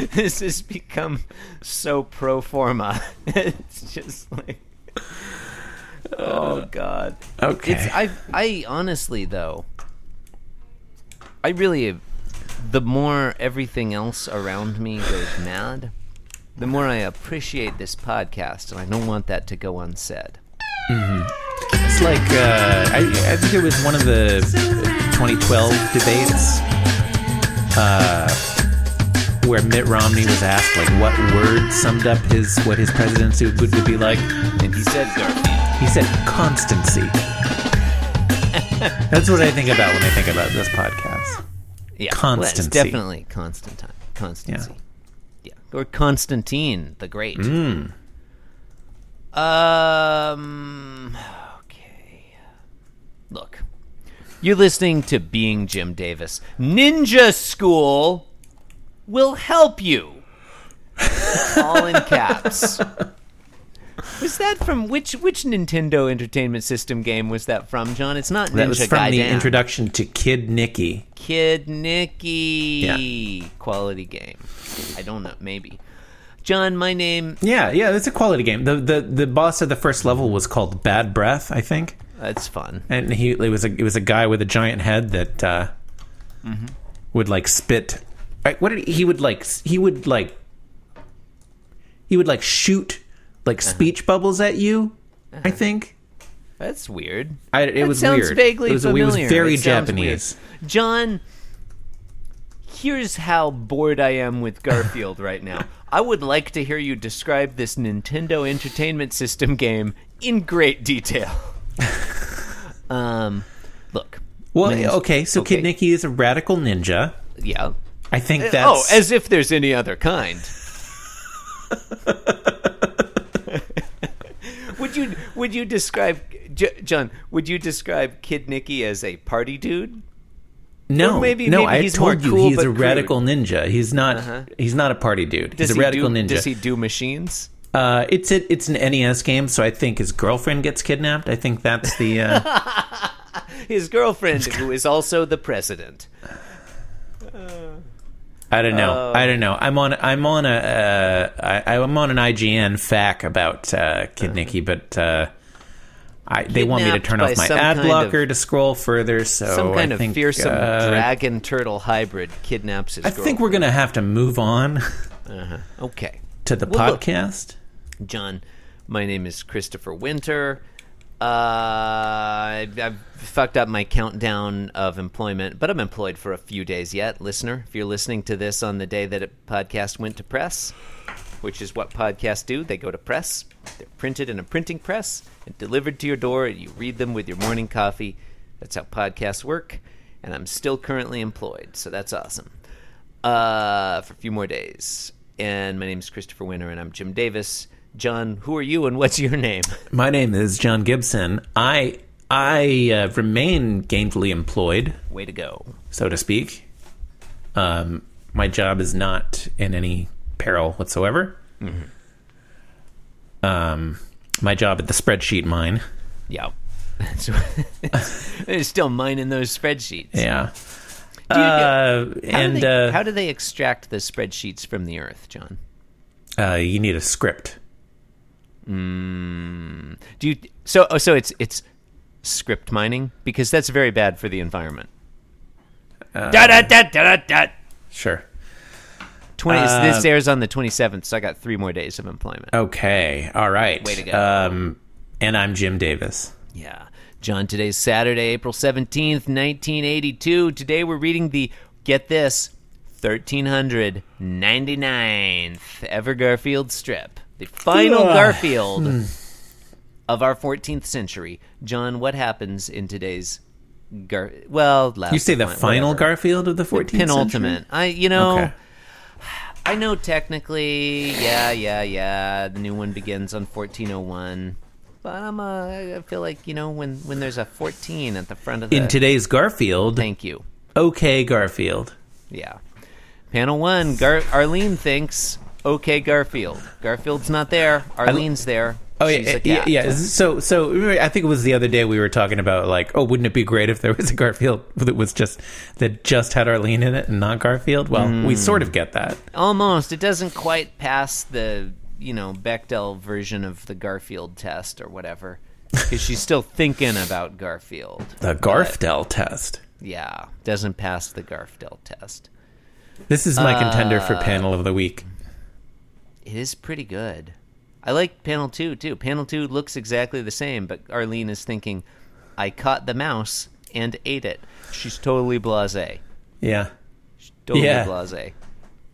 this has become so pro forma. it's just like, oh god. Okay. It's I I honestly though, I really, the more everything else around me goes mad, the more I appreciate this podcast, and I don't want that to go unsaid. It's like uh, I, I think it was one of the 2012 debates uh, where Mitt Romney was asked like what word summed up his what his presidency would, would be like, And he said Garfield. he said constancy. That's what I think about when I think about this podcast. Yeah, Constancy. Well, definitely Constantine. Constancy. Yeah. Or Constantine the Great. Mm. Um. Okay. Look, you're listening to Being Jim Davis. Ninja School will help you. All in caps. Was that from which which Nintendo Entertainment System game was that from, John? It's not Ninja That was from the Gaiden. introduction to Kid Niki. Kid Niki quality game. I don't know, maybe. John, my name. Yeah, yeah, it's a quality game. The the the boss of the first level was called Bad Breath, I think. That's fun. and he it was a it was a guy with a giant head that uh, would like spit. Right, what did he, he would like? He would like he would like shoot like speech bubbles at you. I think That's weird. I, it That was sounds weird. vaguely it was, it was very It Japanese. weird. John, here's how bored I am with Garfield right now. I would like to hear you describe this Nintendo Entertainment System game in great detail. um, look. Well, okay, so Kid Niki is a radical ninja. Yeah. I think oh, as if there's any other kind. would you would you describe J- John? Would you describe Kid Niki as a party dude? no, or maybe- no. maybe I he's told you cool he's a crude. radical ninja. He's not. He's not a party dude. Does he's a he radical do, ninja. Does he do machines? Uh, it's it, it's an NES game, so I think his girlfriend gets kidnapped. I think that's the. Uh, His girlfriend, who is also the president. I don't know. Oh. I don't know. I'm on. I'm on a. Uh, I, I'm on an IGN FAQ about uh, Kid Niki, but uh, I, they want me to turn off my ad blocker of- to scroll further. So Some kind I of think, fearsome uh, dragon turtle hybrid kidnaps his I girlfriend. think we're gonna have to move on Uh-huh. okay. to the Well, look. podcast. John, my name is Christopher Winter. Uh, I've, fucked up my countdown of employment, but I'm employed for a few days yet. Listener, if you're listening to this on the day that a podcast went to press, which is what podcasts do, they go to press. They're printed in a printing press and delivered to your door, and you read them with your morning coffee. That's how podcasts work. And I'm still currently employed, so that's awesome. Uh, for a few more days. And my name is Christopher Winter, and I'm Jim Davis. John, who are you, and what's your name? My name is John Gibson. I I uh, remain gainfully employed, Way to go. so to speak. Um, my job is not in any peril whatsoever. Um, my job at the spreadsheet mine. Yeah. So- They're still mining those spreadsheets. Yeah. Do you- Uh, how, and do they, uh, how do they extract the spreadsheets from the earth, John? uh, you need a script. Do you so oh, so it's it's script mining because that's very bad for the environment. Uh, da, da, da, da, da. Sure. 20, Uh, this airs on the 27th, so I got three more days of employment. Okay. All right. Way to go. Um, and I'm Jim Davis. Yeah. John, today's Saturday, April 17th, 1982. Today we're reading the, get this, 1399th ever Garfield strip. The final Ugh. Garfield of our 14th century. John, what happens in today's Gar... Well, last You say the one, final whatever. Garfield of the 14th penultimate. century? I, you know, Okay. I know technically, yeah, yeah, yeah. The new one begins on 1401, but I'm uh, I feel like you know when when there's a 14 at the front of the. In today's Garfield, Thank you. okay, Garfield. Yeah. Panel one. Gar- Arlene thinks, "Okay, Garfield. Garfield's not there. Arlene's there. Oh yeah, yeah, yeah. So, so I think it was the other day we were talking about like, oh, wouldn't it be great if there was a Garfield that was just that just had Arlene in it and not Garfield? Well, Hmm. we sort of get that. Almost. It doesn't quite pass the you know Bechdel version of the Garfield test or whatever, because she's still thinking about Garfield. The Garfdel test. Yeah, doesn't pass the Garfdel test. This is my contender Uh, for panel of the week. It is pretty good. I like panel two too. Panel two looks exactly the same, but Arlene is thinking, "I caught the mouse and ate it." She's totally blasé. Yeah, She's Totally Yeah. blasé.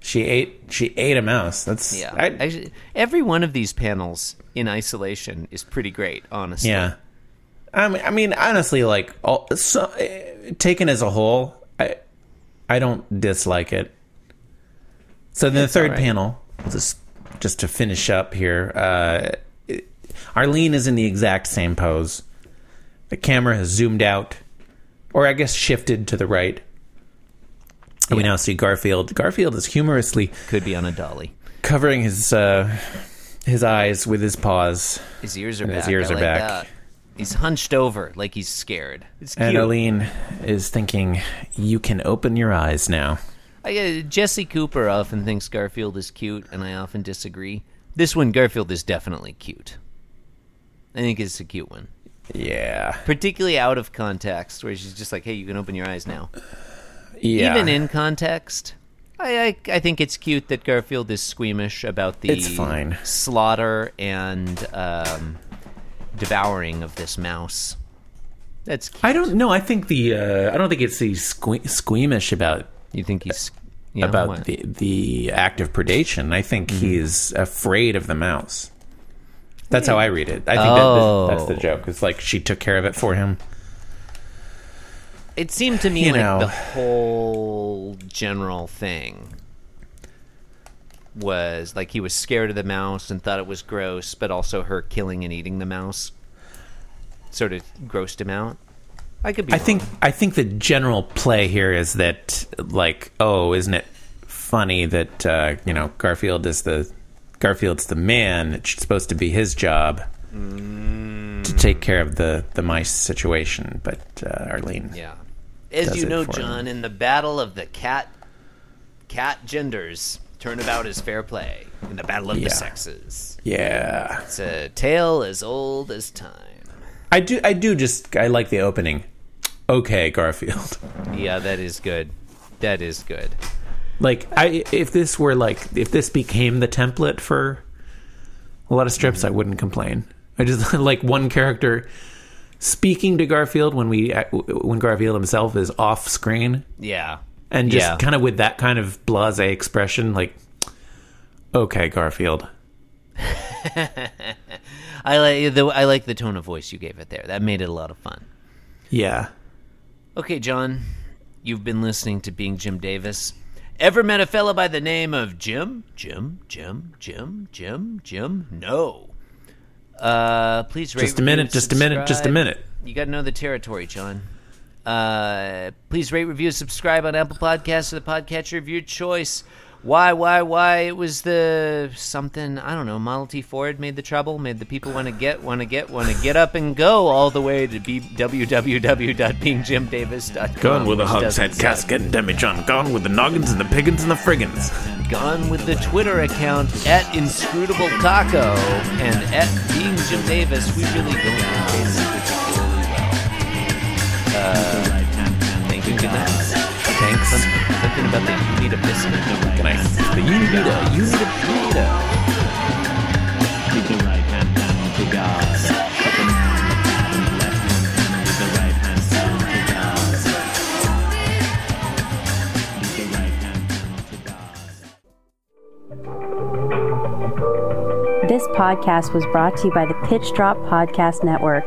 she ate she ate a mouse. That's Yeah. I- Actually, every one of these panels in isolation is pretty great. Honestly. yeah. I mean, I mean, honestly, like all, so, eh, taken as a whole, I I don't dislike it. So then the third right. panel, just just to finish up here, uh, Arlene is in the exact same pose. The camera has zoomed out, or I guess shifted to the right. And we now see Garfield. Garfield is humorously Could be on a dolly. covering his uh, his eyes with his paws. His ears are And back. his ears I are like back. that. He's hunched over like he's scared. It's cute. And Arlene is thinking, "You can open your eyes now." I, uh, Jesse Cooper often thinks Garfield is cute, and I often disagree. This one, Garfield is definitely cute. I think it's a cute one, Yeah, particularly out of context, where she's just like, "Hey, you can open your eyes now." yeah. Even in context, I, I I think it's cute that Garfield is squeamish about the It's fine. slaughter and um, devouring of this mouse. That's cute. I don't know. I think the uh, I don't think it's the sque- squeamish about You think he's yeah, about what? the the act of predation. I think Mm-hmm. he's afraid of the mouse. That's how I read it. I think Oh. that, that's the joke. It's like she took care of it for him. It seemed to me You like know. the whole general thing was like he was scared of the mouse and thought it was gross, but also her killing and eating the mouse sort of grossed him out. I could be. I think. I think the general play here is that like, oh, isn't it funny that uh, you know Garfield is the Garfield's the man. It's supposed to be his job to take care of the the mice situation, but uh, Arlene. Yeah. As you know, John, in the battle of the cat cat genders, turnabout is fair play. In the battle of Yeah. the sexes, Yeah, it's a tale as old as time. I do. I do just. I like the opening. Okay, Garfield. Yeah, that is good. That is good. Like, I if this were like if this became the template for a lot of strips, I wouldn't complain. I just like one character speaking to Garfield when we uh, when Garfield himself is off screen, Yeah. and just Yeah. kind of with that kind of blasé expression, like, okay, Garfield. I like the I like the tone of voice you gave it there. That made it a lot of fun. Yeah. Okay, John, you've been listening to Being Jim Davis. Ever met a fella by the name of Jim? Jim? Jim? Jim? Jim? Jim? No. Uh, please rate, Just a minute, review, just a minute, just a minute. You got to know the territory, John. Uh, please rate, review, subscribe on Apple Podcasts or the podcatcher of your choice. Why, why, why? It was the something I don't know. Model T Ford made the trouble, made the people want to get, want to get, want to get up and go all the way to be www.beingjimdavis.com. Gone with the hogshead doesn't casket and demijohn. Gone with the noggins and the piggins and the friggins. Gone with the Twitter account at Inscrutable Taco and at Being Jim Davis. We really don't know this particularly well. Uh, thank you. Good night. Thanks. Something about the you need a biscuit. Good night. The you need a you need a you need a. Keep the right hand down to God. Put the left hand down with the right hand down to God. Keep the right hand down to God. This podcast was brought to you by the Pitch Drop Podcast Network.